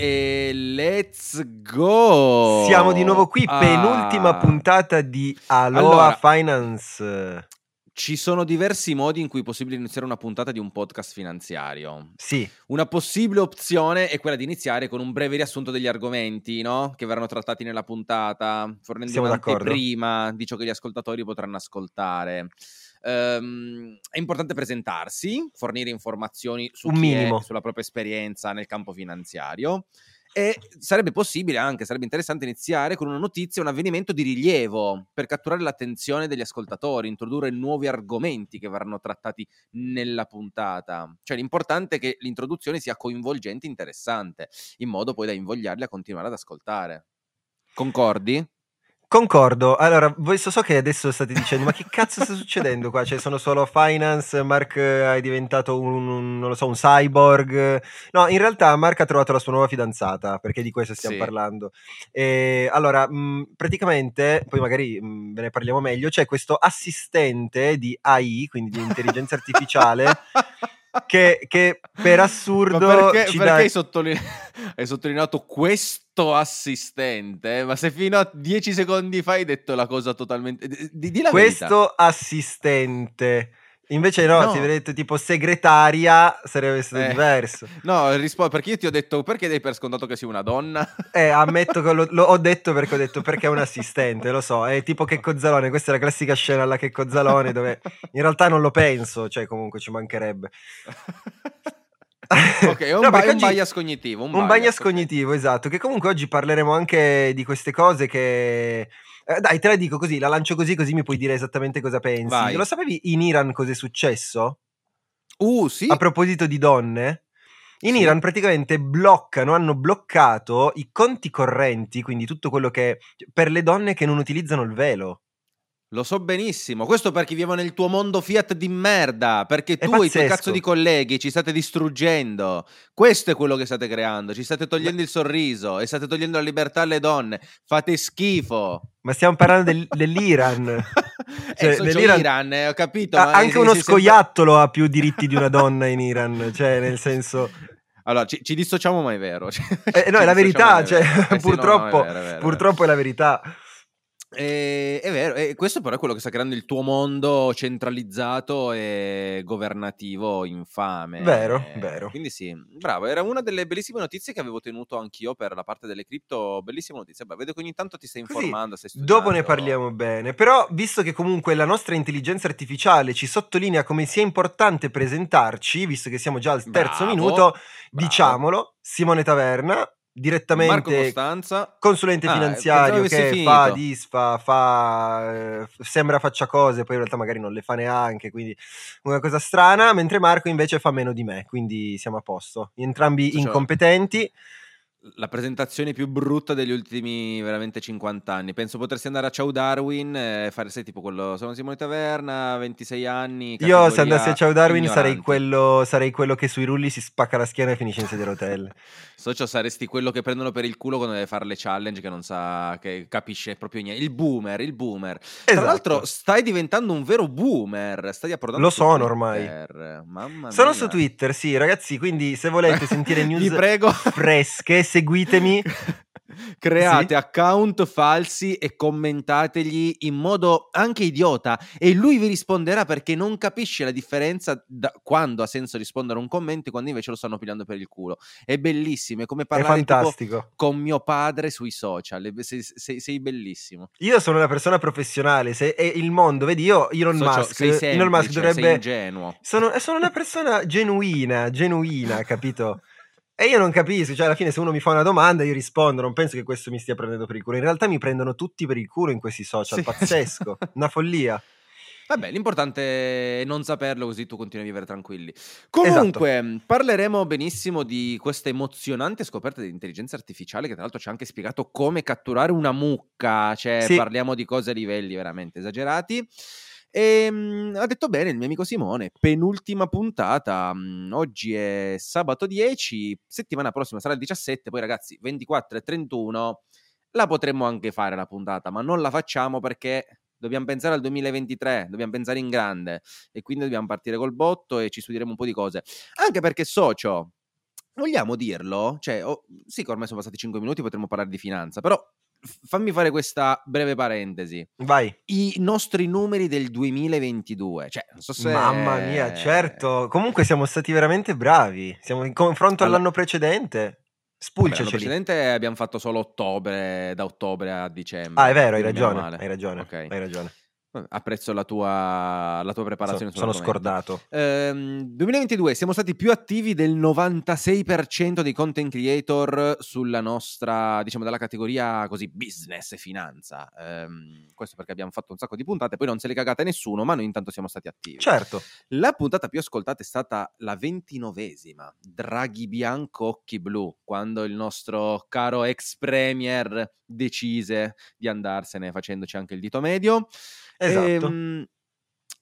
E let's go! Siamo di nuovo qui, Ah. penultima puntata di Aloha Allora- Finance. Ci sono diversi modi in cui è possibile iniziare una puntata di un podcast finanziario. Sì, Una possibile opzione è quella di iniziare con un breve riassunto degli argomenti, no? Che verranno trattati nella puntata, fornendo Siamo d'accordo. prima di ciò che gli ascoltatori potranno ascoltare. Ehm, è importante presentarsi, fornire informazioni su è, sulla propria esperienza nel campo finanziario. E sarebbe possibile anche, sarebbe interessante iniziare con una notizia, un avvenimento di rilievo per catturare l'attenzione degli ascoltatori, introdurre nuovi argomenti che verranno trattati nella puntata. Cioè l'importante è che l'introduzione sia coinvolgente e interessante, in modo poi da invogliarli a continuare ad ascoltare. Concordi? Concordo. Allora, voi so, so che adesso state dicendo, ma che cazzo sta succedendo qua? Cioè, sono solo finance, Mark eh, è diventato un, un- non lo so, un cyborg. No, in realtà Mark ha trovato la sua nuova fidanzata, perché di questo stiamo Sì. parlando. E, allora, mh, praticamente, poi magari mh, ve ne parliamo meglio, c'è questo assistente di AI, quindi di intelligenza artificiale, che, che per assurdo Ma perché, perché dà... hai, sottoline- hai sottolineato questo assistente? Ma se fino a dieci secondi fa hai detto la cosa totalmente... Di, di- la verità. questo assistente. Invece no, No. se vedete tipo segretaria sarebbe stato Eh. diverso. No, rispondo perché io ti ho detto perché dai per scontato che sia una donna? Eh, ammetto che lo, lo ho detto perché ho detto perché è un assistente, lo so, è tipo Checco Zalone, questa è la classica scena alla Checco Zalone dove in realtà non lo penso, cioè comunque ci mancherebbe. ok, è un, No, ba- un bias cognitivo. Un, Un bias, bias cognitivo, esatto, che comunque oggi parleremo anche di queste cose che... eh, dai, te la dico così, la lancio così, così mi puoi dire esattamente cosa pensi. Vai. Lo sapevi in Iran cosa è successo? Uh, sì. A proposito di donne, in Sì. Iran praticamente bloccano, hanno bloccato i conti correnti, quindi tutto quello che per le donne che non utilizzano il velo. Lo so benissimo. Questo perché vivo nel tuo mondo Fiat di merda. Perché È tu e i tuoi pazzesco. cazzo di colleghi ci state distruggendo. Questo è quello che state creando. Ci state togliendo il sorriso e state togliendo la libertà alle donne. Fate schifo. Ma stiamo parlando del- dell'Iran. Cioè, eh, so, nell'Iran- Iran, eh, ho capito. Ah, ma anche uno scoiattolo ha più diritti di una donna in Iran, cioè nel senso... Allora, ci, ci dissociamo, ma è vero. Cioè, Eh, no, è la verità, ma cioè. Eh sì, no, no, purtroppo, è vero, è vero, è vero. purtroppo è la verità. Eh, è vero, e questo però è quello che sta creando il tuo mondo centralizzato e governativo infame. Vero, Eh, vero. Quindi sì, bravo, era una delle bellissime notizie che avevo tenuto anch'io per la parte delle cripto, bellissima notizia. Beh, vedo che ogni tanto ti stai Così, informando, stai studiando. Dopo ne parliamo bene, però visto che comunque la nostra intelligenza artificiale ci sottolinea come sia importante presentarci, visto che siamo già al terzo Bravo, minuto, bravo. diciamolo, Simone Taverna, Marco direttamente Costanza. consulente Ah, finanziario che finito. fa, disfa, fa, eh, sembra faccia cose, poi in realtà magari non le fa neanche, quindi una cosa strana, mentre Marco invece fa meno di me, quindi siamo a posto. Entrambi Cioè- incompetenti. La presentazione più brutta degli ultimi veramente 50 anni. Penso potresti andare a Ciao Darwin e fare, sai, tipo quello. Sono Simone Taverna, 26 anni. Io se andassi a Ciao Darwin sarei quello, sarei quello che sui rulli si spacca la schiena e finisce in sedia a rotelle. Socio saresti quello che prendono per il culo quando deve fare le challenge che non sa, che capisce proprio niente. Il boomer, il boomer. Tra Esatto. l'altro stai diventando un vero boomer, stai approdando Lo sono ormai. Twitter. Mamma Sono mia. su Twitter, sì, ragazzi, quindi se volete sentire news prego. fresche, seguitemi. Create Sì. account falsi e commentategli in modo anche idiota e lui vi risponderà perché non capisce la differenza da quando ha senso rispondere a un commento e quando invece lo stanno pigliando per il culo. È bellissimo, è come È parlare tipo fantastico. con mio padre sui social, è- sei, sei- sei bellissimo. Io sono una persona professionale, se è il mondo, vedi io, Elon Socio, Musk, sei semplice, Elon Musk sei dovrebbe... ingenuo. Sono, sono una persona genuina, genuina, capito? E io non capisco, cioè alla fine se uno mi fa una domanda io rispondo, non penso che questo mi stia prendendo per il culo. In realtà mi prendono tutti per il culo in questi social, Sì. pazzesco, una follia. Vabbè, l'importante è non saperlo così tu continui a vivere tranquilli. Esatto. Comunque, parleremo benissimo di questa emozionante scoperta di intelligenza artificiale che tra l'altro ci ha anche spiegato come catturare una mucca, cioè Sì. parliamo di cose a livelli veramente esagerati. E mm, ha detto bene il mio amico Simone, penultima puntata, mm, oggi è sabato 10, settimana prossima sarà il 17, poi ragazzi 24 e 31 la potremmo anche fare la puntata, ma non la facciamo perché dobbiamo pensare al 2023, dobbiamo pensare in grande e quindi dobbiamo partire col botto e ci studieremo un po' di cose. Anche perché socio, Vogliamo dirlo? Cioè, oh, sì che ormai sono passati 5 minuti, potremmo parlare di finanza, però fammi fare questa breve parentesi. Vai. I nostri numeri del 2022, cioè, non so se... Mamma mia, certo. Comunque siamo stati veramente bravi. Siamo in confronto Allora- all'anno precedente. Vabbè, L'anno Spulciaceli. precedente abbiamo fatto solo ottobre, da ottobre a dicembre. Ah, è vero, hai ragione. Hai ragione. Ok. Hai ragione. Apprezzo la tua, la tua preparazione. So- sono scordato. Ehm, 2022 siamo stati più attivi del 96% dei content creator sulla nostra, diciamo, dalla categoria così business e finanza. Ehm, questo perché abbiamo fatto un sacco di puntate, poi non se le cagate nessuno, ma noi intanto siamo stati attivi. Certo. La puntata più ascoltata è stata la ventinovesima, Draghi Bianco Occhi Blu, quando il nostro caro ex premier decise di andarsene facendoci anche il dito medio. Esatto. Ehm,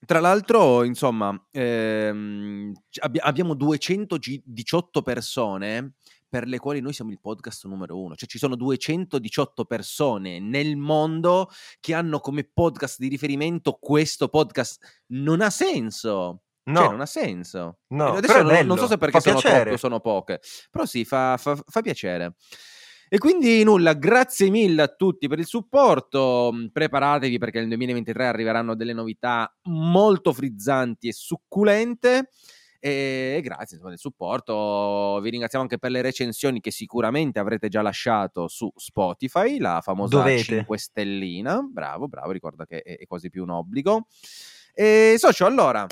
tra l'altro, insomma, ehm, abbi- abbiamo 218 persone per le quali noi siamo il podcast numero uno. Cioè ci sono 218 persone nel mondo che hanno come podcast di riferimento questo podcast. Non ha senso. No, Cioè, non ha senso. no, Adesso non, non so se perché sono troppe o sono poche, però sì, fa, fa- fa piacere. E quindi nulla, grazie mille a tutti per il supporto. mm, Preparatevi perché nel 2023 arriveranno delle novità molto frizzanti e succulente. E grazie insomma, del supporto. Vi ringraziamo anche per le recensioni che sicuramente avrete già lasciato su Spotify, la famosa Dovete. 5 stellina. Bravo, bravo, ricorda che è quasi più un obbligo. E socio, allora,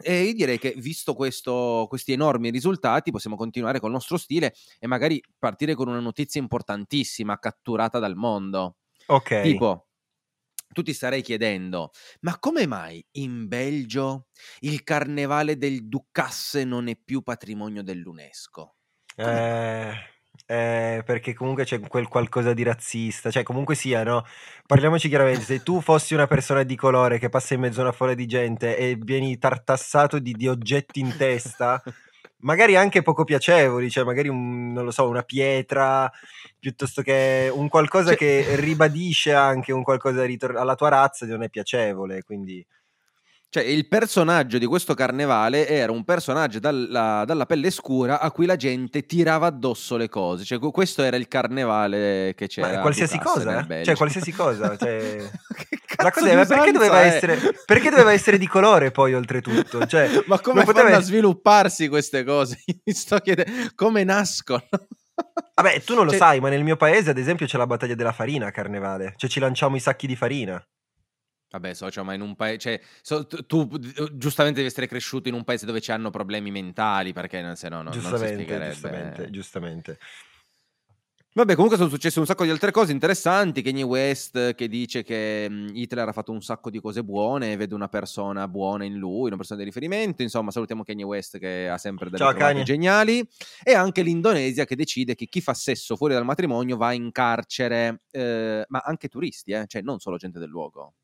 e io direi che visto questo- questi enormi risultati possiamo continuare col nostro stile e magari partire con una notizia importantissima catturata dal mondo. Ok. Tipo, tu ti starei chiedendo, ma come mai in Belgio il carnevale del Ducasse non è più patrimonio dell'UNESCO? Eh, eh, perché comunque c'è quel qualcosa di razzista, cioè comunque sia, no? Parliamoci chiaramente, se tu fossi una persona di colore che passa in mezzo a una folla di gente e vieni tartassato di, di oggetti in testa, magari anche poco piacevoli, cioè magari un, non lo so, una pietra, piuttosto che un qualcosa Cioè- che ribadisce anche un qualcosa ritor- alla tua razza non è piacevole, quindi... Cioè, il personaggio di questo carnevale era un personaggio dalla, dalla pelle scura a cui la gente tirava addosso le cose. Cioè, que- questo era il carnevale che c'era. Ma qualsiasi cosa, eh? Cioè, qualsiasi cosa, cioè- ma perché doveva, essere, perché doveva essere di colore poi oltretutto? Cioè, Ma come poteva fanno a svilupparsi queste cose? Mi sto chiedendo come nascono. Vabbè, tu non lo Cioè- sai, ma nel mio paese, ad esempio, c'è la battaglia della farina a carnevale. Cioè, ci lanciamo i sacchi di farina. Vabbè, socio, ma in un paese. Cioè, so- tu, tu, giustamente devi essere cresciuto in un paese dove ci hanno problemi mentali, perché se no no- non si giustamente, spiegherebbe. giustamente, giustamente. Vabbè, comunque sono successe un sacco di altre cose interessanti. Kanye West che dice che mh, Hitler ha fatto un sacco di cose buone e vede una persona buona in lui, una persona di riferimento. Insomma, salutiamo Kanye West che ha sempre delle Kanye. geniali. E anche l'Indonesia che decide che chi fa sesso fuori dal matrimonio va in carcere, eh, ma anche turisti, eh, cioè non solo gente del luogo.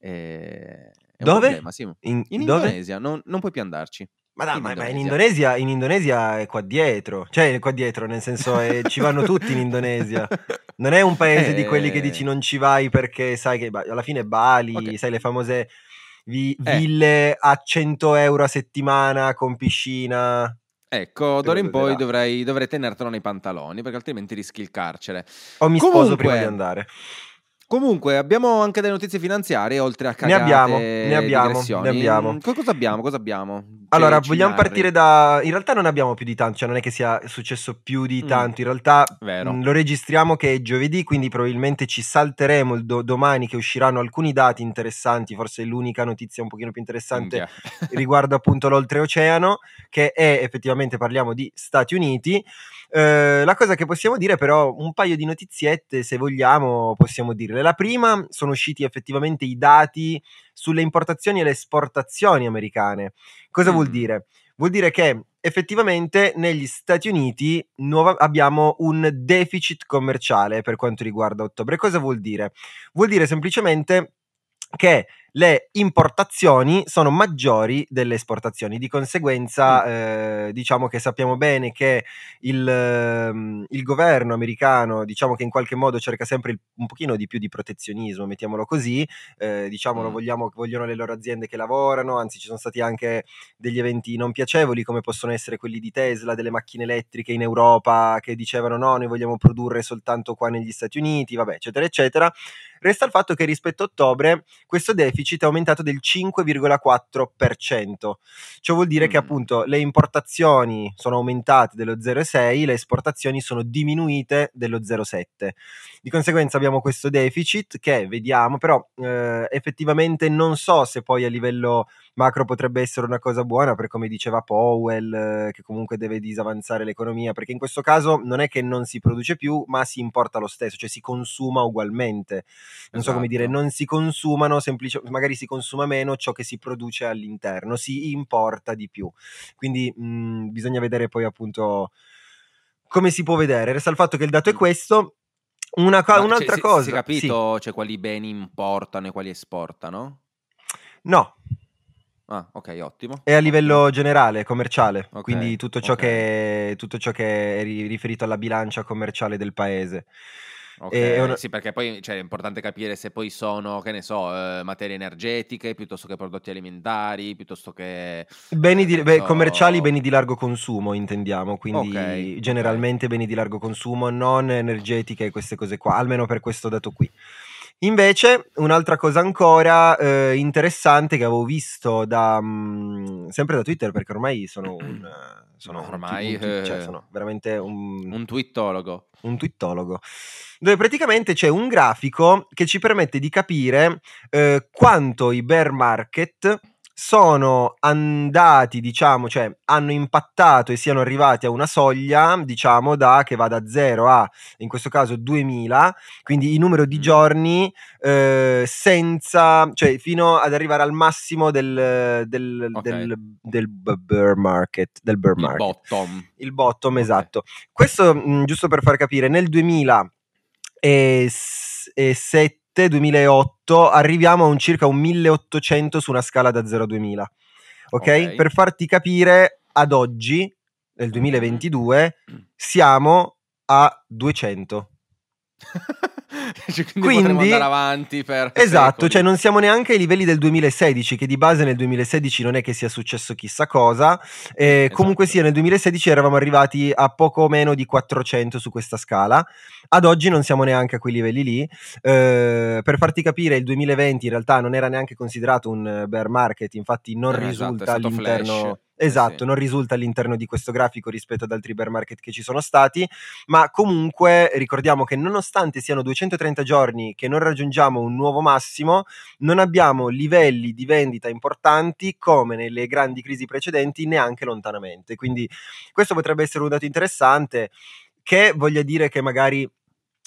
Eh, Dove? problema, sì. In, In dove? Indonesia, non, non puoi più andarci. Ma, no, in ma- ma in Indonesia. Indonesia, in Indonesia è qua dietro. Cioè, è qua dietro, nel senso, è- ci vanno tutti in Indonesia. Non è un paese di quelli che Eh, dici non ci vai perché sai che alla fine Bali, Ok. sai le famose vi- Eh. ville a 100 euro a settimana con piscina. Ecco, d'ora in poi goderà. dovrai, dovrai tenertelo nei pantaloni, perché altrimenti rischi il carcere. O mi sposo Comunque- prima di andare. Comunque, abbiamo anche delle notizie finanziarie, oltre a Ne cagate abbiamo, ne abbiamo, ne abbiamo. Mm, co- Cosa abbiamo? Cosa abbiamo? Allora, vogliamo narri. partire da... In realtà non abbiamo più di tanto, cioè non è che sia successo più di Mm. tanto, in realtà Vero. mh, lo registriamo che è giovedì, quindi probabilmente ci salteremo il do- domani che usciranno alcuni dati interessanti, forse l'unica notizia un pochino più interessante riguardo appunto l'oltreoceano, che è effettivamente parliamo di Stati Uniti. Eh, la cosa che possiamo dire però, un paio di notiziette, se vogliamo, possiamo dirle. La prima, sono usciti effettivamente i dati sulle importazioni e le esportazioni americane. Cosa vuol Mm. dire? Vuol dire che effettivamente negli Stati Uniti nuova- abbiamo un deficit commerciale per quanto riguarda ottobre. Cosa vuol dire? Vuol dire semplicemente che le importazioni sono maggiori delle esportazioni. Di conseguenza, Mm. eh, diciamo che sappiamo bene che il, ehm, il governo americano, diciamo che in qualche modo cerca sempre il- un pochino di più di protezionismo, mettiamolo così, eh, diciamolo, Mm. vogliamo, vogliono le loro aziende che lavorano, anzi ci sono stati anche degli eventi non piacevoli come possono essere quelli di Tesla, delle macchine elettriche in Europa che dicevano no, noi vogliamo produrre soltanto qua negli Stati Uniti, vabbè, eccetera, eccetera. Resta il fatto che rispetto a ottobre questo deficit è aumentato del 5,4%. Ciò vuol dire che Mm. appunto le importazioni sono aumentate dello 0,6, le esportazioni sono diminuite dello 0,7. Di conseguenza abbiamo questo deficit che vediamo, però eh, effettivamente non so se poi a livello macro potrebbe essere una cosa buona per come diceva Powell, eh, che comunque deve disavanzare l'economia, perché in questo caso non è che non si produce più, ma si importa lo stesso, cioè si consuma ugualmente. Non so come dire, Esatto. non si consumano semplicemente, magari si consuma meno ciò che si produce all'interno, si importa di più. Quindi mh, bisogna vedere poi appunto come si può vedere. Resta il fatto che il dato è questo. Una co- un'altra si, cosa, si è sì. capito cioè, quali beni importano e quali esportano? No, Ah, ok, ottimo. è a livello generale, commerciale, Ok, quindi tutto ciò, ok. che, tutto ciò che è ri- riferito alla bilancia commerciale del paese. Ok, è una- sì, perché poi cioè, è importante capire se poi sono, che ne so, eh, materie energetiche piuttosto che prodotti alimentari, piuttosto che... Beni eh, di- beh, so- commerciali, beni di largo consumo, intendiamo, quindi Ok, ok. generalmente beni di largo consumo, non energetiche e queste cose qua, almeno per questo dato qui. Invece, un'altra cosa ancora eh, interessante che avevo visto da, mm, sempre da Twitter, perché ormai sono un, sono Ma un ormai, un twi- cioè, eh, sono veramente un, Un twittologo. un twittologo, dove praticamente c'è un grafico che ci permette di capire eh, quanto i bear market sono andati, diciamo, cioè hanno impattato e siano arrivati a una soglia, diciamo, da che va da 0 a, in questo caso, 2000, quindi il numero di giorni eh, senza, cioè fino ad arrivare al massimo del, del, Ok. del, del bear market, del bear Il market bottom. il bottom, Ok. esatto. Questo, mh, giusto per far capire, nel 2007-2008 arriviamo a un circa un 1800 su una scala da 0 a 2000. Ok? Ok. Per farti capire, ad oggi, nel 2022, siamo a 200. Cioè, quindi, potremmo Quindi- andare avanti per Esatto, secoli. cioè non siamo neanche ai livelli del 2016, che di base nel 2016 non è che sia successo chissà cosa. eh, Esatto. Comunque sia, nel 2016 eravamo arrivati a poco meno di 400 su questa scala. Ad oggi non siamo neanche a quei livelli lì. Eh, per farti capire, il 2020 in realtà non era neanche considerato un bear market, infatti non Eh, esatto, risulta stato all'interno. flash. Esatto, sì. non risulta all'interno di questo grafico rispetto ad altri bear market che ci sono stati, ma comunque ricordiamo che nonostante siano 230 giorni che non raggiungiamo un nuovo massimo, non abbiamo livelli di vendita importanti come nelle grandi crisi precedenti neanche lontanamente. Quindi questo potrebbe essere un dato interessante che voglia dire che magari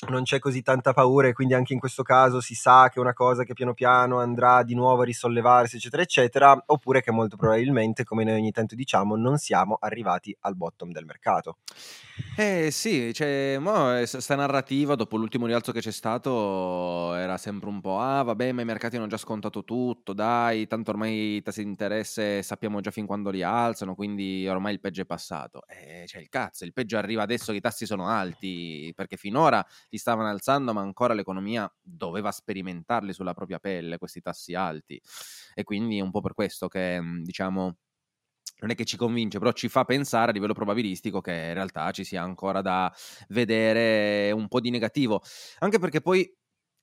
non c'è così tanta paura e quindi anche in questo caso si sa che è una cosa che piano piano andrà di nuovo a risollevarsi, eccetera, eccetera, oppure che molto probabilmente, come noi ogni tanto diciamo, non siamo arrivati al bottom del mercato. Eh sì, cioè, mo, eh, sta narrativa dopo l'ultimo rialzo che c'è stato era sempre un po', ah vabbè, ma i mercati hanno già scontato tutto, dai, tanto ormai i tassi di interesse sappiamo già fin quando li alzano, quindi ormai il peggio è passato. Eh, cioè, il cazzo, il peggio arriva adesso che i tassi sono alti, perché finora li stavano alzando, ma ancora l'economia doveva sperimentarli sulla propria pelle, questi tassi alti. E quindi è un po' per questo che, mh, diciamo, non è che ci convince, però ci fa pensare a livello probabilistico che in realtà ci sia ancora da vedere un po' di negativo. Anche perché poi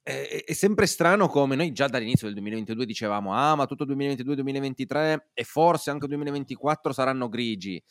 è sempre strano come noi già dall'inizio del 2022 dicevamo, ah, ma tutto 2022-2023 e forse anche 2024 saranno grigi.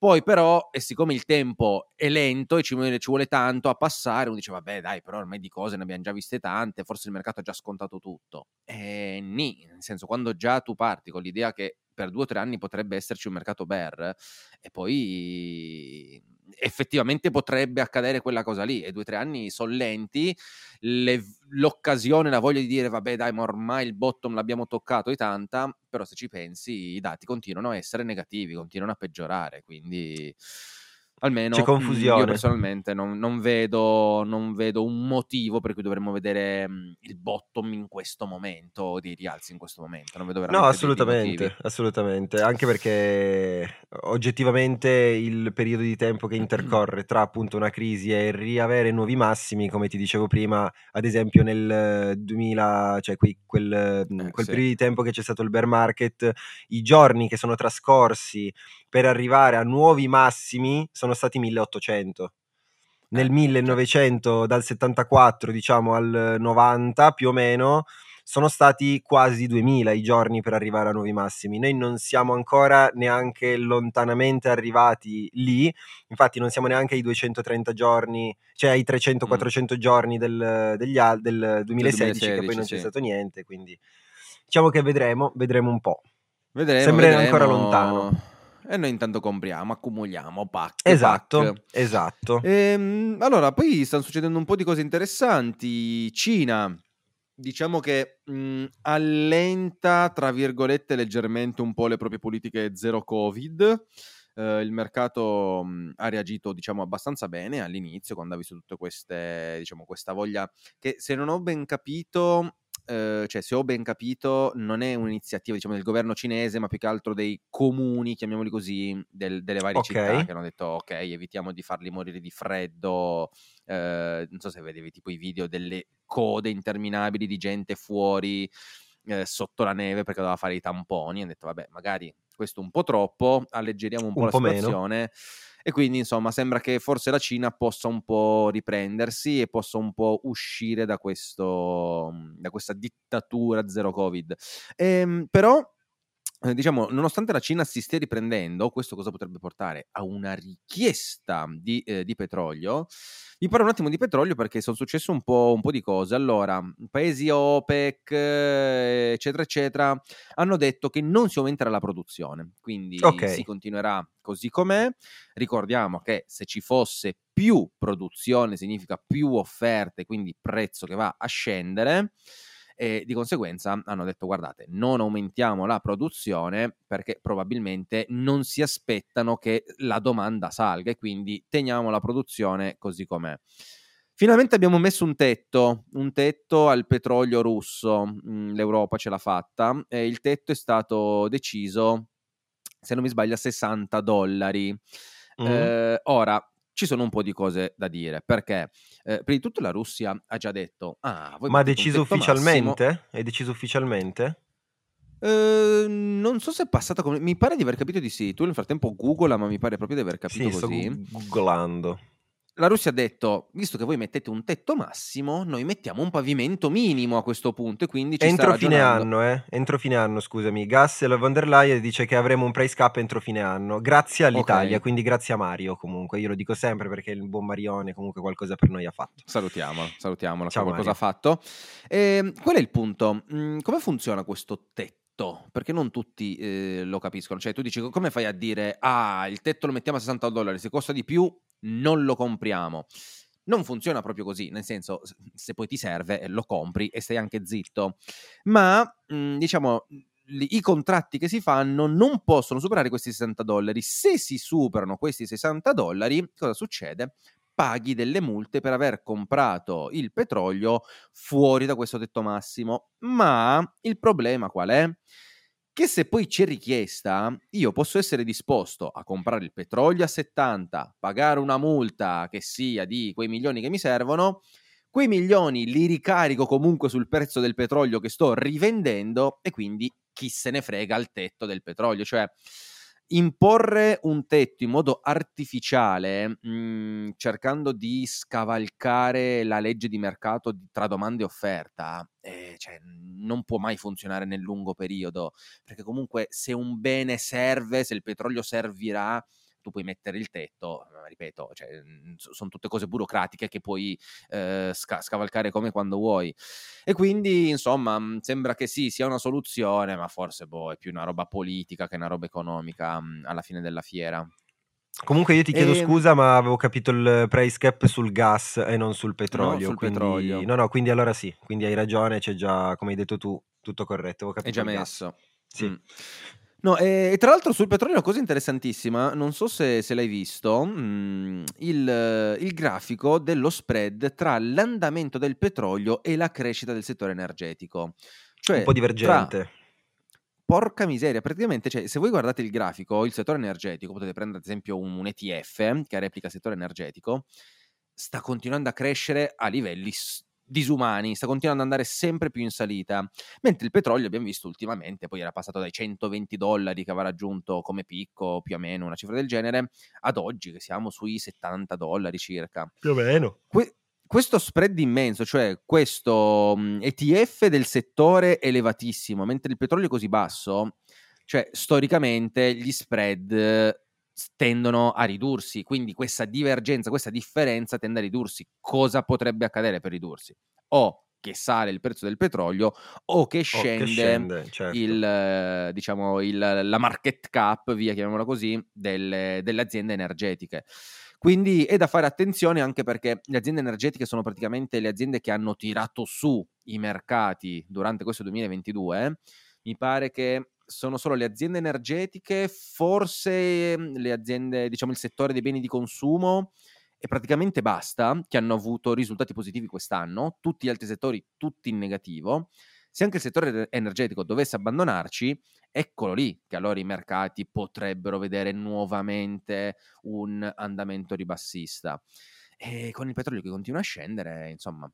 Poi però, e siccome il tempo è lento e ci vuole, ci vuole tanto a passare, uno dice, vabbè dai, però ormai di cose ne abbiamo già viste tante, forse il mercato ha già scontato tutto. E nì, nel senso, quando già tu parti con l'idea che per due o tre anni potrebbe esserci un mercato bear e poi effettivamente potrebbe accadere quella cosa lì e due o tre anni sono lenti le- l'occasione la voglia di dire vabbè dai ma ormai il bottom l'abbiamo toccato è tanta però se ci pensi i dati continuano a essere negativi continuano a peggiorare quindi Almeno C'è mh, io confusione. personalmente non, non vedo, non vedo un motivo per cui dovremmo vedere mh, il bottom in questo momento o dei rialzi in questo momento. Non vedo No, assolutamente, assolutamente, anche perché oggettivamente il periodo di tempo che intercorre tra appunto una crisi e riavere nuovi massimi, come ti dicevo prima, ad esempio nel 2000, cioè qui- quel, Eh, quel sì. periodo di tempo che c'è stato il bear market, i giorni che sono trascorsi per arrivare a nuovi massimi sono stati 1800. Nel Eh, 1900, dal 74 diciamo al 90 più o meno, sono stati quasi 2000 i giorni per arrivare a nuovi massimi. Noi non siamo ancora neanche lontanamente arrivati lì, infatti non siamo neanche ai 230 giorni, cioè ai 300-400 giorni del, degli del 2016, che poi 2016, non c'è sì. stato niente, quindi diciamo che vedremo, vedremo un po'. Vedremo, Sembra vedremo. ancora lontano. E noi intanto compriamo, accumuliamo, pack, Esatto, pack. esatto. Ehm, allora, poi stanno succedendo un po' di cose interessanti. Cina, diciamo che mh, allenta, tra virgolette, leggermente un po' le proprie politiche zero Covid. Eh, il mercato mh, ha reagito, diciamo, abbastanza bene all'inizio, quando ha visto tutte queste, diciamo, questa voglia che, se non ho ben capito, eh, cioè, se ho ben capito, non è un'iniziativa, diciamo, del governo cinese, ma più che altro dei comuni, chiamiamoli così, del- delle varie Ok. città che hanno detto, ok, evitiamo di farli morire di freddo. eh, non so se vedevi tipo i video delle code interminabili di gente fuori eh, sotto la neve perché doveva fare i tamponi. Hanno detto, vabbè, magari questo un po' troppo, alleggeriamo un po' Un la po' meno. E quindi, insomma, sembra che forse la Cina possa un po' riprendersi e possa un po' uscire da, questo, da questa dittatura zero Covid. Ehm, però, eh, diciamo, nonostante la Cina si stia riprendendo, questo cosa potrebbe portare a una richiesta di, eh, di petrolio? Vi parlo un attimo di petrolio perché sono successe un po', un po' di cose. Allora, paesi OPEC, eh, eccetera, eccetera, hanno detto che non si aumenterà la produzione, quindi Ok. si continuerà così com'è. Ricordiamo che se ci fosse più produzione significa più offerte, quindi prezzo che va a scendere e di conseguenza hanno detto guardate non aumentiamo la produzione perché probabilmente non si aspettano che la domanda salga e quindi teniamo la produzione così com'è. Finalmente abbiamo messo un tetto, un tetto al petrolio russo, Mm, l'Europa ce l'ha fatta e il tetto è stato deciso, se non mi sbaglio, a 60 dollari. Mm. Eh, ora, ci sono un po' di cose da dire, perché eh, prima di tutto la Russia ha già detto, ah, Ma ha deciso tetto massimo. ufficialmente? È deciso ufficialmente? Eh, non so se è passata come... Mi pare di aver capito di sì. Tu nel frattempo googla, ma mi pare proprio di aver capito Sì, sto così. gu- googlando. La Russia ha detto, visto che voi mettete un tetto massimo, noi mettiamo un pavimento minimo a questo punto e quindi ci Entro fine anno, eh? Entro fine anno, scusami. Gas e la von der Leyen dice che avremo un price cap entro fine anno. Grazie all'Italia, Ok. quindi grazie a Mario comunque. Io lo dico sempre perché il buon Marione comunque qualcosa per noi ha fatto. Salutiamolo, salutiamolo, Ciao, qualcosa ha fatto. E, qual è il punto? Mm, come funziona questo tetto? Perché non tutti eh, lo capiscono. Cioè, tu dici, come fai a dire, ah, il tetto lo mettiamo a 60 dollari, se costa di più non lo compriamo. Non funziona proprio così, nel senso, se poi ti serve, eh, lo compri e stai anche zitto. Ma, mm, diciamo, i contratti che si fanno non possono superare questi 60 dollari. Se si superano questi 60 dollari, cosa succede? Paghi delle multe per aver comprato il petrolio fuori da questo tetto massimo. Ma il problema qual è? Che se poi c'è richiesta, io posso essere disposto a comprare il petrolio a 70, pagare una multa che sia di quei milioni che mi servono, quei milioni li ricarico comunque sul prezzo del petrolio che sto rivendendo e quindi chi se ne frega al tetto del petrolio, cioè imporre un tetto in modo artificiale, mh, cercando di scavalcare la legge di mercato tra domanda e offerta, eh, cioè, non può mai funzionare nel lungo periodo, perché comunque se un bene serve, se il petrolio servirà, tu puoi mettere il tetto, ripeto, cioè, sono tutte cose burocratiche che puoi eh, sca- scavalcare come quando vuoi. E quindi, insomma, mh, sembra che sì, sia una soluzione, ma forse boh, è più una roba politica che una roba economica mh, alla fine della fiera. Comunque io ti chiedo E- scusa, ma avevo capito il price cap sul gas e non sul petrolio. sul quindi... petrolio. No, no, quindi allora sì, quindi hai ragione, c'è già, come hai detto tu, tutto corretto. È capito già il gas. messo. Sì. Mm. No, e, tra l'altro sul petrolio una cosa interessantissima, non so se, se l'hai visto, mm, il, il, grafico dello spread tra l'andamento del petrolio e la crescita del settore energetico. Cioè, un po' divergente. Tra, porca miseria, praticamente, cioè, se voi guardate il grafico, il settore energetico, potete prendere ad esempio un, un ETF che replica il settore energetico, sta continuando a crescere a livelli disumani, sta continuando ad andare sempre più in salita, mentre il petrolio abbiamo visto ultimamente, poi era passato dai 120 dollari che aveva raggiunto come picco più o meno una cifra del genere, ad oggi che siamo sui 70 dollari circa. Più o meno. Que- questo spread immenso, cioè questo ETF del settore elevatissimo, mentre il petrolio è così basso, cioè storicamente gli spread tendono a ridursi, quindi questa divergenza, questa differenza tende a ridursi. Cosa potrebbe accadere per ridursi? O che sale il prezzo del petrolio o che scende, o che scende certo. il, diciamo, il, la market cap, via chiamiamola così, delle, delle aziende energetiche. Quindi è da fare attenzione anche perché le aziende energetiche sono praticamente le aziende che hanno tirato su i mercati durante questo 2022. Mi pare che sono solo le aziende energetiche, forse mhmm, le aziende, diciamo il settore dei beni di consumo e praticamente basta, che hanno avuto risultati positivi quest'anno, tutti gli altri settori tutti in negativo. Se anche il settore energetico dovesse abbandonarci, eccolo lì che allora i mercati potrebbero vedere nuovamente un andamento ribassista. E con il petrolio che continua a scendere, insomma,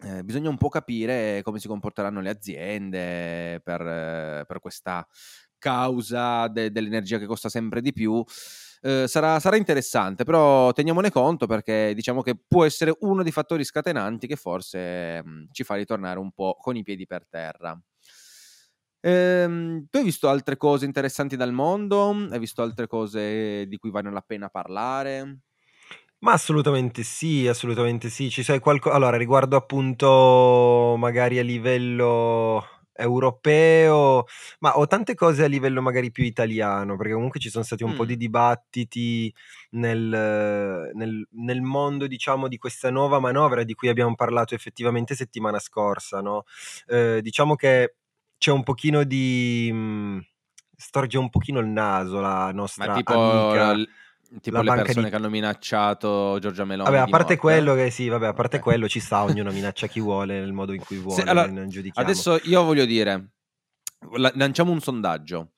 eh, bisogna un po' capire come si comporteranno le aziende per, per questa causa de- dell'energia che costa sempre di più. Eh, sarà, sarà, interessante, però teniamone conto perché diciamo che può essere uno dei fattori scatenanti che forse mh, ci fa ritornare un po' con i piedi per terra. Ehm, tu hai visto altre cose interessanti dal mondo? Hai visto altre cose di cui vale la pena parlare? Ma assolutamente sì, assolutamente sì. Ci sai qualco allora riguardo appunto magari a livello europeo, ma ho tante cose a livello magari più italiano, perché comunque ci sono stati un po' di dibattiti nel nel nel mondo diciamo di questa nuova manovra di cui abbiamo parlato effettivamente settimana scorsa, no, ehm, diciamo che c'è un pochino di mhmm, storge un pochino il naso la nostra Ma tipo amica Tipo le persone di... che hanno minacciato Giorgia Meloni. Vabbè, a parte quello che sì, vabbè, a parte okay. quello ci sta, ognuno minaccia chi vuole nel modo in cui vuole, Se, allora. Adesso io voglio dire, lanciamo un sondaggio.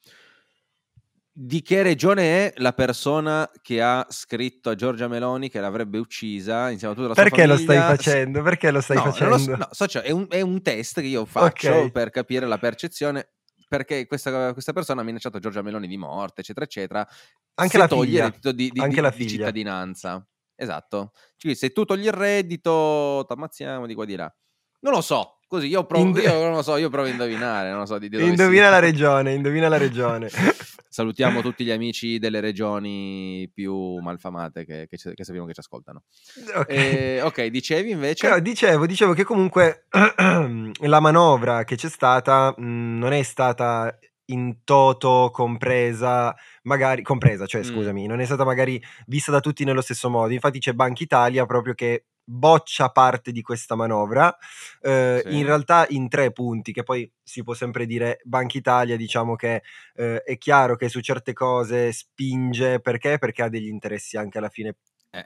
Di che regione è la persona che ha scritto a Giorgia Meloni che l'avrebbe uccisa insieme a tutta la sua Perché lo stai facendo? Perché lo stai no, facendo? Lo, no, so, cioè, è, un, è, un, test che io faccio okay. per capire la percezione perché questa, questa, persona ha minacciato Giorgia Meloni di morte, eccetera, eccetera. Anche la figlia. il reddito di, di, Anche di, la di cittadinanza. Esatto. Cioè, se tu togli il reddito, ti ammazziamo di qua di là. Non lo so, così io provo, Ind- io non lo so, io provo a indovinare, non lo so di, di Indovina la regione, indovina la regione. Salutiamo tutti gli amici delle regioni più malfamate che, che, che sappiamo che ci ascoltano. Ok, eh, okay dicevi invece? No, dicevo, dicevo che comunque la manovra che c'è stata mh, non è stata in toto compresa, magari compresa, cioè scusami, non è stata magari vista da tutti nello stesso modo. Infatti c'è Banca Italia proprio che boccia parte di questa manovra, eh, sì. in realtà in tre punti, che poi si può sempre dire Banca Italia, diciamo che eh, è chiaro che su certe cose spinge, perché? Perché ha degli interessi anche alla fine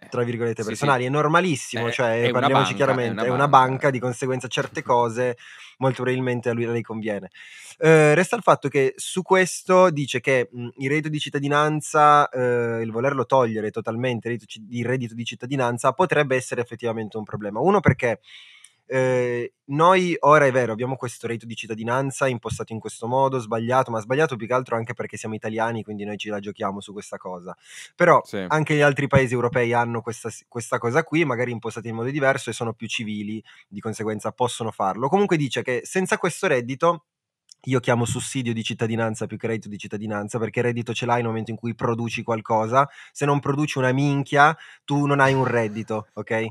tra virgolette sì, personali, sì. è normalissimo, è, cioè è parliamoci banca, chiaramente, è una, è una banca. banca. di conseguenza certe cose molto probabilmente a lui a lei conviene. Eh, resta il fatto che su questo dice che mh, il reddito di cittadinanza, eh, il volerlo togliere totalmente, il reddito, il reddito di cittadinanza potrebbe essere effettivamente un problema. Uno perché eh, noi ora è vero, abbiamo questo reddito di cittadinanza impostato in questo modo, sbagliato, ma sbagliato più che altro anche perché siamo italiani, quindi noi ci la giochiamo su questa cosa. Però sì. anche gli altri paesi europei hanno questa, questa cosa qui, magari impostati in modo diverso e sono più civili, di conseguenza possono farlo. Comunque dice che senza questo reddito io chiamo sussidio di cittadinanza più che reddito di cittadinanza perché il reddito ce l'hai nel momento in cui produci qualcosa, se non produci una minchia tu non hai un reddito, ok?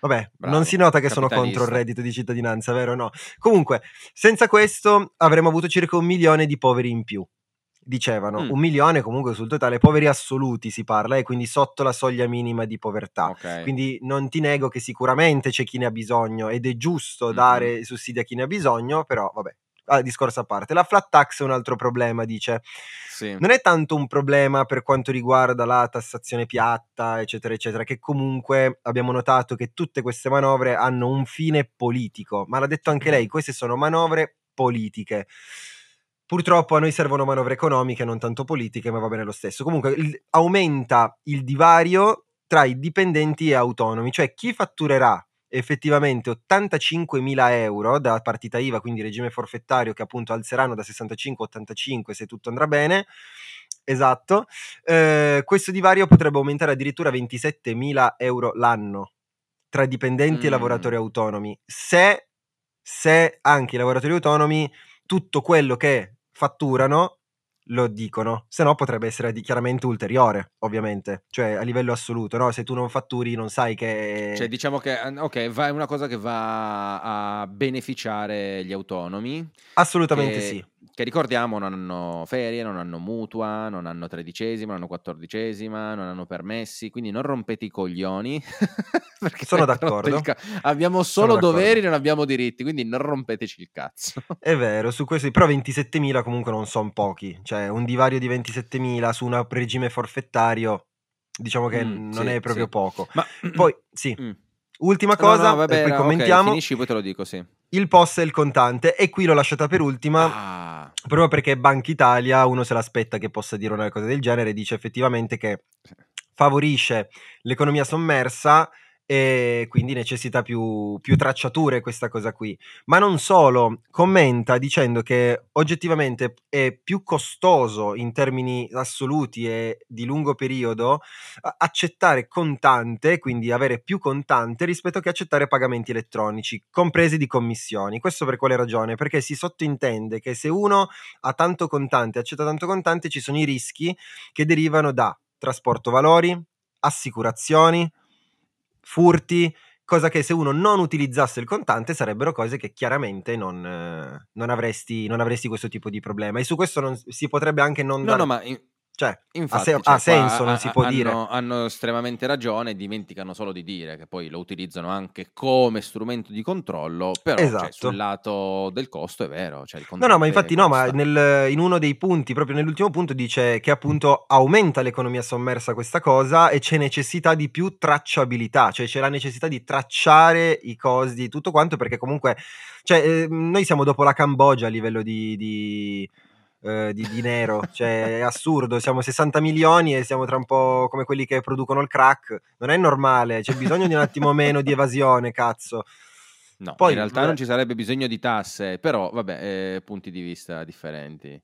Vabbè, Bravo, non si nota che sono contro il reddito di cittadinanza, vero o no? Comunque, senza questo avremmo avuto circa un milione di poveri in più. Dicevano, mm. un milione comunque sul totale, poveri assoluti si parla, e quindi sotto la soglia minima di povertà. Okay. Quindi non ti nego che sicuramente c'è chi ne ha bisogno ed è giusto mm. dare sussidi a chi ne ha bisogno, però vabbè, ah, discorso a parte. La flat tax è un altro problema, dice. Sì. Non è tanto un problema per quanto riguarda la tassazione piatta, eccetera, eccetera, che comunque abbiamo notato che tutte queste manovre hanno un fine politico, ma l'ha detto anche lei, queste sono manovre politiche. Purtroppo a noi servono manovre economiche, non tanto politiche, ma va bene lo stesso. Comunque il, aumenta il divario tra i dipendenti e autonomi, cioè chi fatturerà effettivamente 85.000 euro da partita IVA, quindi regime forfettario che appunto alzeranno da 65 a 85 se tutto andrà bene. Esatto, eh, questo divario potrebbe aumentare addirittura a 27.000 euro l'anno tra dipendenti mm. e lavoratori autonomi, se, se anche i lavoratori autonomi tutto quello che fatturano lo dicono, se no potrebbe essere chiaramente ulteriore, ovviamente, cioè a livello assoluto, no? Se tu non fatturi non sai che... Cioè diciamo che, ok, va, è una cosa che va a beneficiare gli autonomi. Assolutamente che, sì. Che ricordiamo non hanno ferie, non hanno mutua, non hanno tredicesima, non hanno quattordicesima, non hanno permessi, quindi non rompete i coglioni. Sono d'accordo. Ca- abbiamo solo doveri, non abbiamo diritti, quindi non rompeteci il cazzo. È vero, su questo, però 27.000 comunque non sono pochi, cioè un divario di 27.000 su un regime forfettario, diciamo che mm, non sì, è proprio sì. poco. Ma... Poi, sì. Mm. Ultima cosa, no, no, vabbè, e poi no, commentiamo. Okay, finisci, poi te lo dico, sì. Il POS e il contante, e qui l'ho lasciata per ultima, ah. proprio perché Banca Italia, uno se l'aspetta che possa dire una cosa del genere, dice effettivamente che favorisce l'economia sommersa e quindi necessita più, più, tracciature questa cosa qui. Ma non solo, commenta dicendo che oggettivamente è più costoso in termini assoluti e di lungo periodo accettare contante, quindi avere più contante rispetto che accettare pagamenti elettronici, compresi di commissioni. Questo per quale ragione? Perché si sottintende che se uno ha tanto contante, accetta tanto contante, ci sono i rischi che derivano da trasporto valori, assicurazioni, furti, cosa che se uno non utilizzasse il contante sarebbero cose che chiaramente non, eh, non, avresti, non avresti, questo tipo di problema. E su questo non, si potrebbe anche non... No, dar... no, ma in, cioè, Infatti, ha, se- cioè, ha senso, non si può hanno, dire. Hanno estremamente ragione, dimenticano solo di dire che poi lo utilizzano anche come strumento di controllo, però cioè, esatto. cioè, sul lato del costo è vero. Cioè no, no, ma infatti costa. no, ma nel, in uno dei punti, proprio nell'ultimo punto, dice che appunto aumenta l'economia sommersa questa cosa e c'è necessità di più tracciabilità, cioè c'è la necessità di tracciare i costi, tutto quanto, perché comunque, cioè, eh, noi siamo dopo la Cambogia a livello di, di eh, di, di, nero, cioè è assurdo, siamo 60 milioni e siamo tra un po' come quelli che producono il crack, non è normale, c'è bisogno di un attimo meno di evasione, cazzo. No, Poi, in realtà vabbè. non ci sarebbe bisogno di tasse, però vabbè, eh, punti di vista differenti.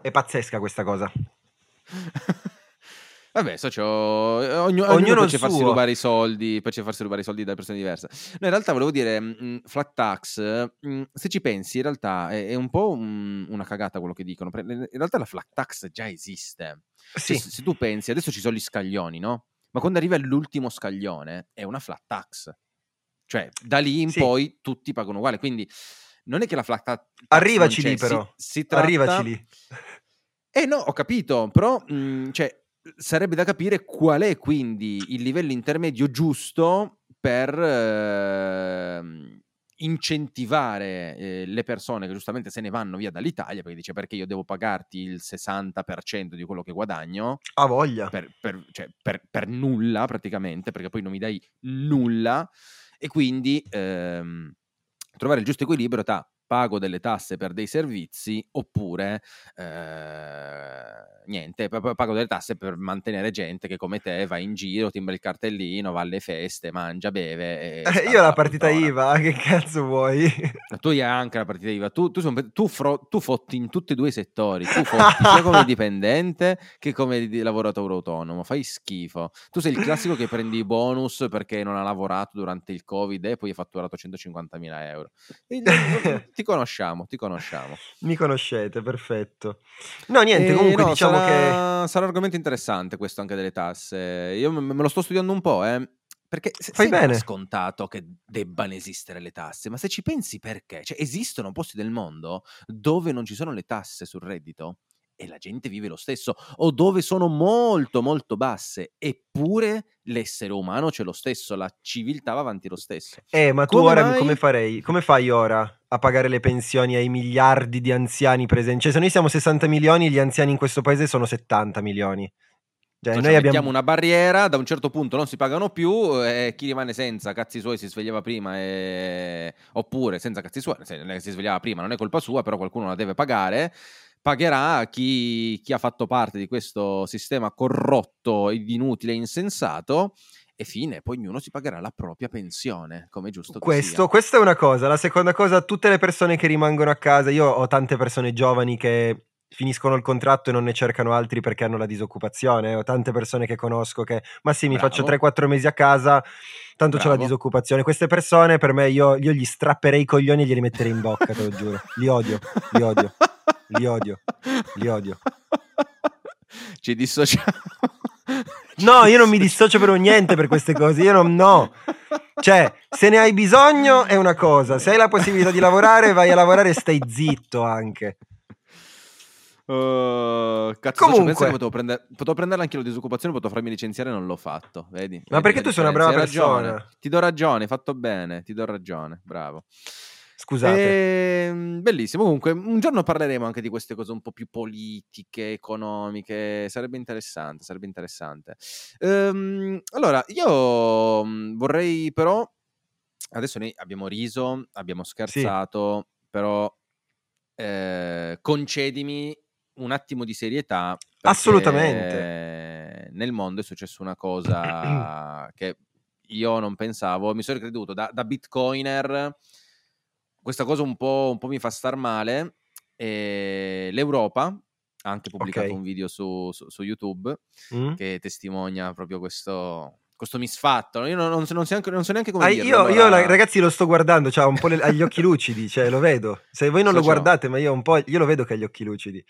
è pazzesca questa cosa. Vabbè, socio, ogni, ognuno, ognuno piace farsi rubare i soldi, piace farsi rubare i soldi da persone diverse. No, in realtà volevo dire, mh, mm, flat tax, mh, mm, se ci pensi, in realtà è, è un po' un, una cagata quello che dicono. In realtà la flat tax già esiste. Sì. Se, se tu pensi, adesso ci sono gli scaglioni, no? Ma quando arriva l'ultimo scaglione è una flat tax. Cioè, da lì in sì. poi tutti pagano uguale. Quindi non è che la flat tax... Arrivaci lì però. Si, si tratta... Arrivaci lì. Eh no, ho capito, però mh, mm, cioè, sarebbe da capire qual è quindi il livello intermedio giusto per eh, incentivare eh, le persone che giustamente se ne vanno via dall'Italia perché dice perché io devo pagarti il 60% di quello che guadagno? A voglia. Per, per, cioè, per, per, nulla praticamente perché poi non mi dai nulla. E quindi ehm, trovare il giusto equilibrio tra pago delle tasse per dei servizi oppure eh, niente, pago delle tasse per mantenere gente che come te va in giro, timbra il cartellino, va alle feste, mangia, beve. Eh, io la partita IVA, che cazzo vuoi? Tu hai anche la partita IVA, tu, tu, son, tu, fro, tu fotti in tutti e due i settori, tu fotti sia come dipendente che come lavoratore autonomo, fai schifo. Tu sei il classico che prendi i bonus perché non ha lavorato durante il Covid e poi hai fatturato 150.000 euro. E, ti conosciamo, ti conosciamo. Mi conoscete, perfetto. No, niente, comunque no, diciamo sarà, che... Sarà un argomento interessante questo anche delle tasse. Io me lo sto studiando un po', eh. Perché se, Fai bene. è scontato che debbano esistere le tasse, ma se ci pensi perché? Cioè, esistono posti del mondo dove non ci sono le tasse sul reddito e la gente vive lo stesso, o dove sono molto molto basse, eppure l'essere umano c'è lo stesso, la civiltà va avanti lo stesso. Eh, ma tu Come ora mai- come farei? Come fai ora a pagare le pensioni ai miliardi di anziani presenti? Cioè, se noi siamo 60 milioni, gli anziani in questo paese sono 70 milioni. Cioè, Cioè, noi abbiamo... mettiamo una barriera, da un certo punto non si pagano più e chi rimane senza cazzi suoi si svegliava prima e... oppure senza cazzi suoi, se si svegliava prima, non è colpa sua, però qualcuno la deve pagare, pagherà chi, chi ha fatto parte di questo sistema corrotto, inutile e insensato e fine, poi ognuno si pagherà la propria pensione, come giusto Questo, questa è una cosa. La seconda cosa, tutte le persone che rimangono a casa, io ho tante persone giovani che finiscono il contratto e non ne cercano altri perché hanno la disoccupazione. Ho tante persone che conosco che, ma sì, mi faccio Bravo. 3-4 mesi a casa, tanto c'ho la Bravo. disoccupazione. Queste persone, per me, io, io gli strapperei i coglioni e glieli metterei in bocca, te lo giuro. Li odio, li odio, li odio, li odio. Ci dissociamo. No, io non mi dissocio per niente per queste cose. Io non, no. Cioè, se ne hai bisogno è una cosa, se hai la possibilità di lavorare, vai a lavorare e stai zitto anche. Uh, cazzo, Comunque. che potevo, prendere, potevo prenderla anche la disoccupazione, potevo farmi licenziare e non l'ho fatto. Vedi? Ma Vedi perché tu sei una brava Hai ragione. persona. Ti do ragione, fatto bene, ti do ragione, bravo. Scusate. Ehm, bellissimo. Comunque, un giorno parleremo anche di queste cose un po' più politiche, economiche. Sarebbe interessante, sarebbe interessante. Ehm, allora, io mh, vorrei però. Adesso noi abbiamo riso, abbiamo scherzato, però eh, concedimi un attimo di serietà. Assolutamente. Nel mondo è successa una cosa che io non pensavo, mi sono creduto da, da bitcoiner. Questa cosa un po', un po' mi fa star male. E L'Europa ha anche pubblicato Ok. un video su, su- su YouTube Mm? che testimonia proprio questo, questo misfatto. Io non, non so, non so neanche, non so neanche come Ah, dirlo. io, io allora- la- ragazzi lo sto guardando, cioè, un po' le- ha gli occhi lucidi, cioè, lo vedo. Se voi non lo Socio. guardate, ma io un po' io lo vedo che ha gli occhi lucidi.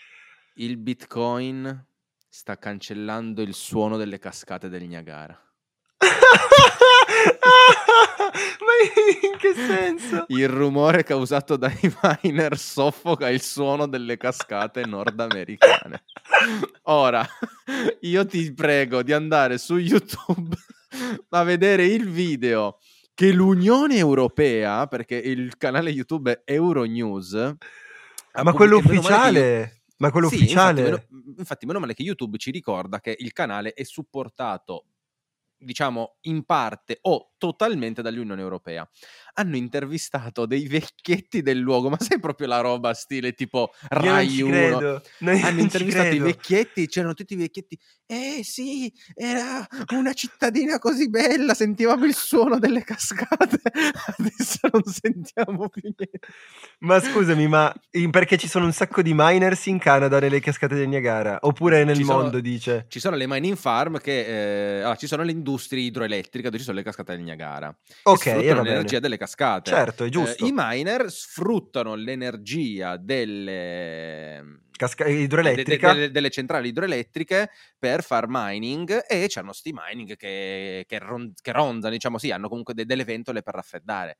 Il Bitcoin sta cancellando il suono delle cascate del Niagara. ma in che senso? Il rumore causato dai miner soffoca il suono delle cascate nordamericane. Ora, io ti prego di andare su YouTube a vedere il video che l'Unione Europea, perché il canale YouTube è Euronews, ha Ma quello ufficiale? Ma quello Sì, ufficiale? Infatti meno, infatti, meno male che YouTube ci ricorda che il canale è supportato, diciamo, in parte o totalmente dall'Unione Europea. Hanno intervistato dei vecchietti del luogo, ma sai proprio la roba stile tipo Rai ci 1? credo. non- non Hanno intervistato i vecchietti, c'erano tutti i vecchietti. Eh sì, era una cittadina così bella, sentivamo il suono delle cascate. Adesso non sentiamo più niente. Ma scusami, ma perché ci sono un sacco di miners in Canada nelle cascate del Niagara? Oppure nel Ci sono- mondo, dice? Ci sono le mining farm che... eh, allora, ci sono le industrie idroelettriche dove ci sono le cascate del Niagara. Ok, sfruttano e l'energia bene. delle cascate. Certo, è Eh, giusto. I miner sfruttano l'energia delle... Casca- de- de- idroelettrica? delle, centrali idroelettriche per far mining e c'hanno sti mining che, che, ron- che ronzano, diciamo sì, hanno comunque de- delle ventole per raffreddare.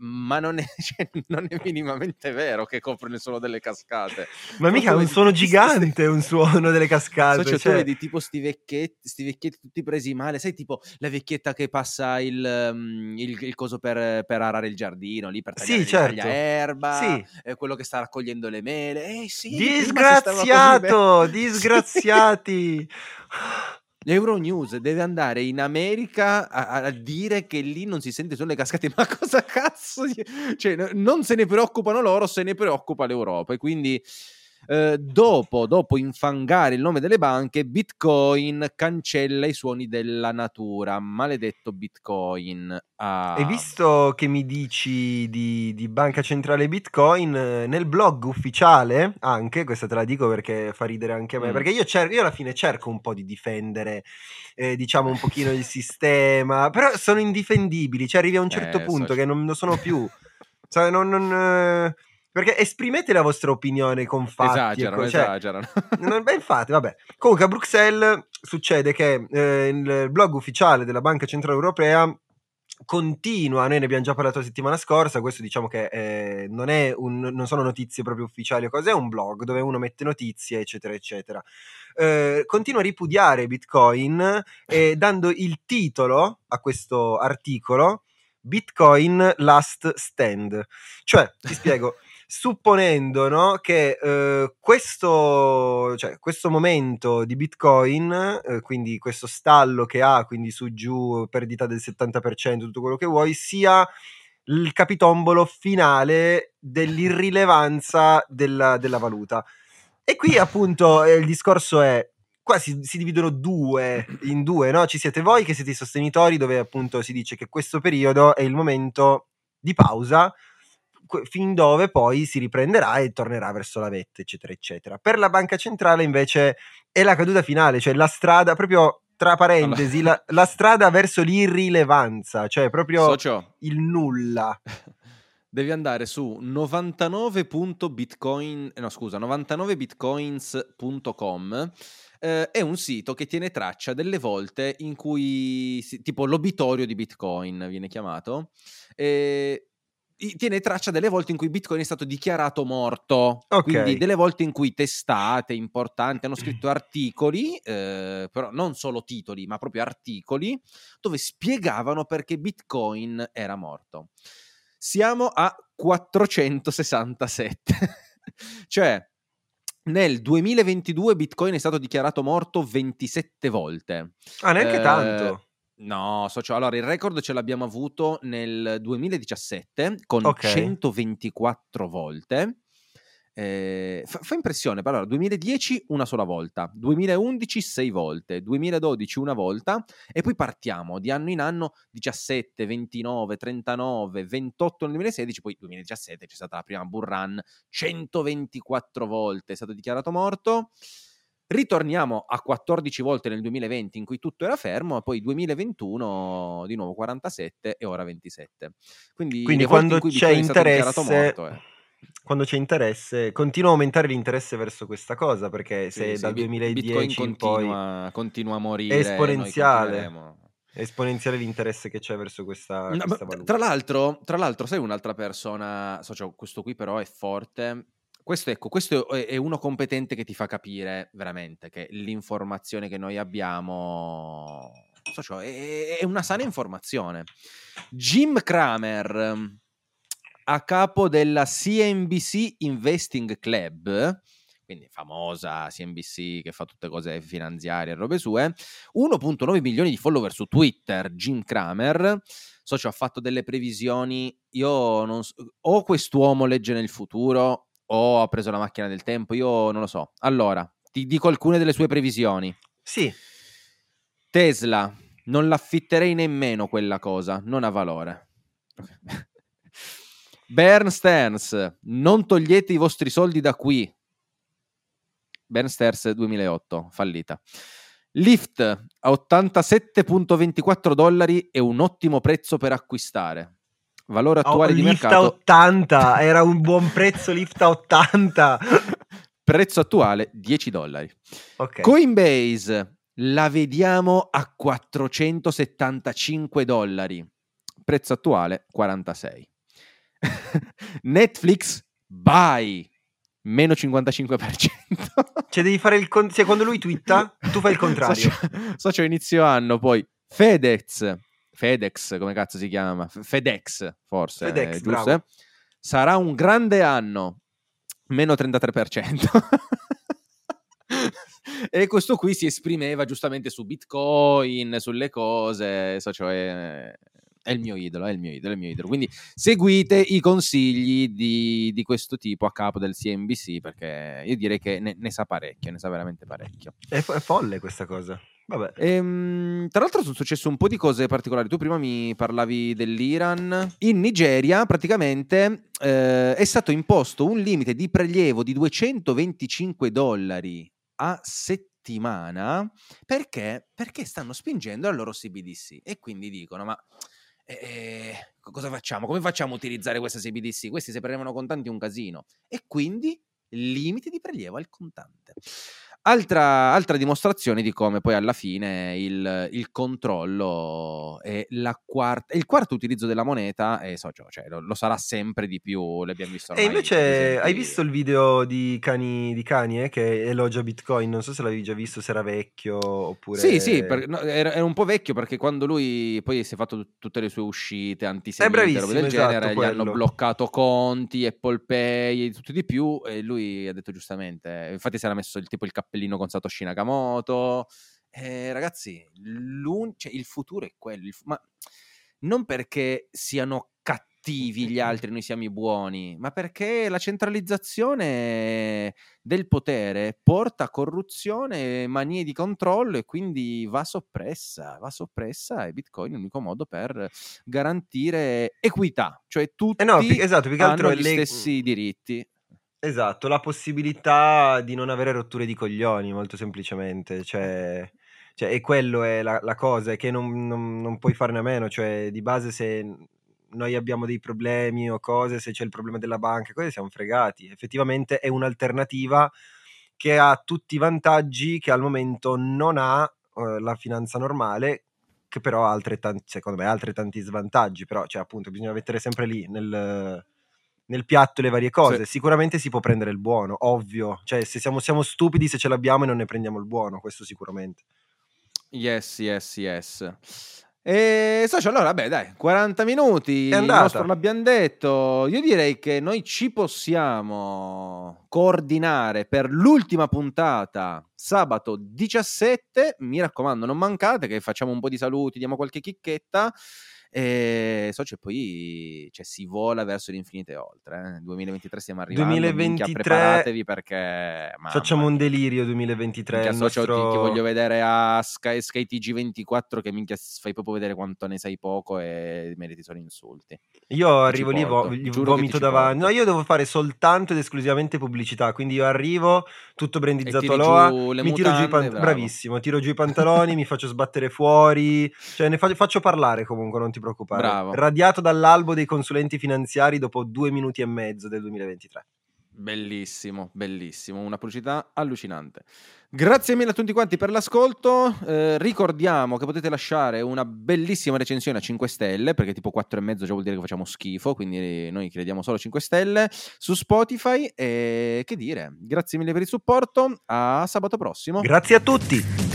Ma non è, cioè, non è minimamente vero che coprono il suono delle cascate. Ma mica è un suono gigante, un suono delle cascate. So, cioè, cioè. tu vedi tipo sti vecchietti, sti vecchietti tutti presi male, sai tipo la vecchietta che passa il, um, il- il coso per, per arare il giardino, lì per Sì, tagliare certo. taglia erba, Sì. eh, quello che sta raccogliendo le mele, eh sì, Disgraziato, disgraziati. Euronews deve andare in America a, a dire che lì non si sente sulle cascate, ma cosa cazzo? Cioè, no- non se ne preoccupano loro, se ne preoccupa l'Europa. E quindi, eh, dopo, dopo infangare il nome delle banche, Bitcoin cancella i suoni della natura. Maledetto Bitcoin. Ah, E visto che mi dici di, di Banca Centrale Bitcoin, eh, nel blog ufficiale, anche, questa te la dico perché fa ridere anche a me, Mm. perché io, cer- io alla fine cerco un po' di difendere, eh, diciamo, un pochino il sistema, però sono indifendibili, cioè arrivi a un certo Eh, punto so- che non lo sono più. Cioè, non- non, eh, perché esprimete la vostra opinione con fatti. Esagerano, ecco, cioè, esagerano. non- beh, infatti, vabbè. Comunque a Bruxelles succede che eh, il blog ufficiale della Banca Centrale Europea continua, noi ne abbiamo già parlato la settimana scorsa, questo diciamo che eh, non, un, non, sono notizie proprio ufficiali o cose, è un blog dove uno mette notizie, eccetera, eccetera. Eh, continua a ripudiare Bitcoin eh, dando il titolo a questo articolo Bitcoin Last Stand. Cioè, ti spiego supponendo no, che eh, questo, cioè, questo, momento di Bitcoin, eh, quindi questo stallo che ha, quindi su giù, perdita del 70%, tutto quello che vuoi, sia il capitombolo finale dell'irrilevanza della, della valuta. E qui appunto eh, il discorso è, qua si, si, dividono due in due, no? Ci siete voi che siete i sostenitori dove appunto si dice che questo periodo è il momento di pausa fin dove poi si riprenderà e tornerà verso la vetta, eccetera, eccetera. Per la banca centrale invece è la caduta finale, cioè la strada proprio tra parentesi, la, la, strada verso l'irrilevanza, cioè proprio Socio. il nulla. Devi andare su 99.bitcoin, no scusa, 99bitcoins.com eh, è un sito che tiene traccia delle volte in cui, tipo l'obitorio di Bitcoin viene chiamato, eh, tiene traccia delle volte in cui Bitcoin è stato dichiarato morto, okay. quindi delle volte in cui testate importanti hanno scritto articoli, eh, però non solo titoli, ma proprio articoli, dove spiegavano perché Bitcoin era morto. Siamo a 467, cioè nel 2022 Bitcoin è stato dichiarato morto 27 volte. Ah, neanche eh, tanto. No, socio, allora il record ce l'abbiamo avuto nel 2017 con okay. 124 volte. Eh, fa, fa, impressione, però, allora, 2010 una sola volta, 2011 sei volte, 2012 una volta e poi partiamo di anno in anno 17, 29, 39, 28 nel 2016, poi 2017 c'è stata la prima bull run, 124 volte è stato dichiarato morto. Ritorniamo a 14 volte nel 2020 in cui tutto era fermo, poi 2021 di nuovo 47 e ora 27. Quindi, Quindi quando c'è interesse... Morto, eh. Quando c'è interesse, continua a aumentare l'interesse verso questa cosa perché se sì, dal sì, 2010 continua, poi continua a morire, è esponenziale. Esponenziale l'interesse che c'è verso questa, no, questa Tra l'altro, tra l'altro, sai un'altra persona, so, cioè, questo qui però è forte, questo, ecco, questo è uno competente che ti fa capire veramente che l'informazione che noi abbiamo so cioè, è, una sana informazione. Jim Kramer, a capo della CNBC Investing Club, quindi famosa CNBC che fa tutte cose finanziarie e robe sue, 1.9 milioni di follower su Twitter, Jim Kramer, socio ha fatto delle previsioni, io non so, o quest'uomo legge nel futuro o ha preso la macchina del tempo, io non lo so. Allora, ti dico alcune delle sue previsioni. Sì. Tesla, non l'affitterei nemmeno quella cosa, non ha valore. Bern Stearns, non togliete i vostri soldi da qui. Bern Stearns 2008, fallita. Lyft a 87,24 dollari è un ottimo prezzo per acquistare. Valore attuale oh, di mercato. a 80, era un buon prezzo lift a 80. prezzo attuale 10 dollari. Okay. Coinbase la vediamo a 475 dollari. Prezzo attuale 46. Netflix buy meno 55%. cioè devi fare il con- cioè, quando lui twitta, tu fai il contrario. Socio, socio inizio anno, poi FedEx FedEx, come cazzo si chiama? FedEx, forse. FedEx, eh, giusto? Eh? Sarà un grande anno, meno 33%. e questo qui si esprimeva giustamente su Bitcoin, sulle cose, so, cioè, è il mio idolo, è il mio idolo, è il mio idolo. Quindi seguite i consigli di, di questo tipo a capo del CNBC perché io direi che ne, ne sa parecchio, ne sa veramente parecchio. È, fo- è folle questa cosa. Ehm, tra l'altro sono successe un po' di cose particolari. Tu prima mi parlavi dell'Iran. In Nigeria praticamente eh, è stato imposto un limite di prelievo di 225 dollari a settimana perché? perché stanno spingendo la loro CBDC e quindi dicono ma eh, cosa facciamo? Come facciamo a utilizzare questa CBDC? Questi se prelevano contanti è un casino e quindi limite di prelievo al contante. Altra, altra, dimostrazione di come poi alla fine il, il controllo e la quarta, il quarto utilizzo della moneta è socio, cioè lo, lo, sarà sempre di più, l'abbiamo visto E invece hai visto il video di Cani, di Kanye eh, che elogia Bitcoin? Non so se l'avevi già visto, se era vecchio oppure... Sì, sì, per, no, era, era, un po' vecchio perché quando lui poi si è fatto t- tutte le sue uscite antisemite, robe del esatto, genere, quello. gli hanno bloccato conti, Apple Pay e tutto di più e lui ha detto giustamente, infatti si era messo il tipo il cappellino cappellino con Satoshi Nakamoto. Eh, ragazzi, cioè, il futuro è quello, fu- ma non perché siano cattivi gli altri, noi siamo i buoni, ma perché la centralizzazione del potere porta a corruzione, manie di controllo e quindi va soppressa, va soppressa e Bitcoin è l'unico modo per garantire equità, cioè tutti eh no, esatto, hanno gli le... stessi diritti. Esatto, la possibilità di non avere rotture di coglioni, molto semplicemente. Cioè, cioè e quello è la, la cosa, è che non, non, non puoi farne a meno. Cioè, di base, se noi abbiamo dei problemi o cose, se c'è il problema della banca, cose siamo fregati. Effettivamente è un'alternativa che ha tutti i vantaggi che al momento non ha eh, la finanza normale, che però ha altrettanti, secondo me, ha altrettanti svantaggi. Però, cioè, appunto, bisogna mettere sempre lì nel nel piatto le varie cose. Sì. Sicuramente si può prendere il buono, ovvio. Cioè, se siamo, siamo stupidi se ce l'abbiamo e non ne prendiamo il buono, questo sicuramente. Yes, yes, yes. E socio, allora, beh, dai, 40 minuti, il nostro l'abbiamo detto. Io direi che noi ci possiamo coordinare per l'ultima puntata sabato 17. Mi raccomando, non mancate che facciamo un po' di saluti, diamo qualche chicchetta. E so, cioè, poi cioè, si vola verso l'infinito e oltre. Eh. 2023 stiamo arrivando. 2023 preparatevi perché facciamo un delirio 2023. Minchia, nostro... ti, ti, voglio vedere a Sky, Sky TG24 che minchia fai proprio vedere quanto ne sai poco e meriti solo insulti. Io arrivo lì, vo- vomito davanti. No, io devo fare soltanto ed esclusivamente pubblicità. Quindi io arrivo tutto brandizzato Loa, mi tiro giù i pantaloni. Bravissimo, tiro giù i pantaloni, mi faccio sbattere fuori. Cioè, ne fa- faccio parlare comunque, non ti preoccupare. Bravo. Radiato dall'albo dei consulenti finanziari dopo due minuti e mezzo del 2023. Bellissimo, bellissimo, una pubblicità allucinante. Grazie mille a tutti quanti per l'ascolto. Eh, ricordiamo che potete lasciare una bellissima recensione a 5 stelle, perché tipo 4 e mezzo già vuol dire che facciamo schifo, quindi noi crediamo solo 5 stelle su Spotify. E che dire, grazie mille per il supporto. A sabato prossimo. Grazie a tutti.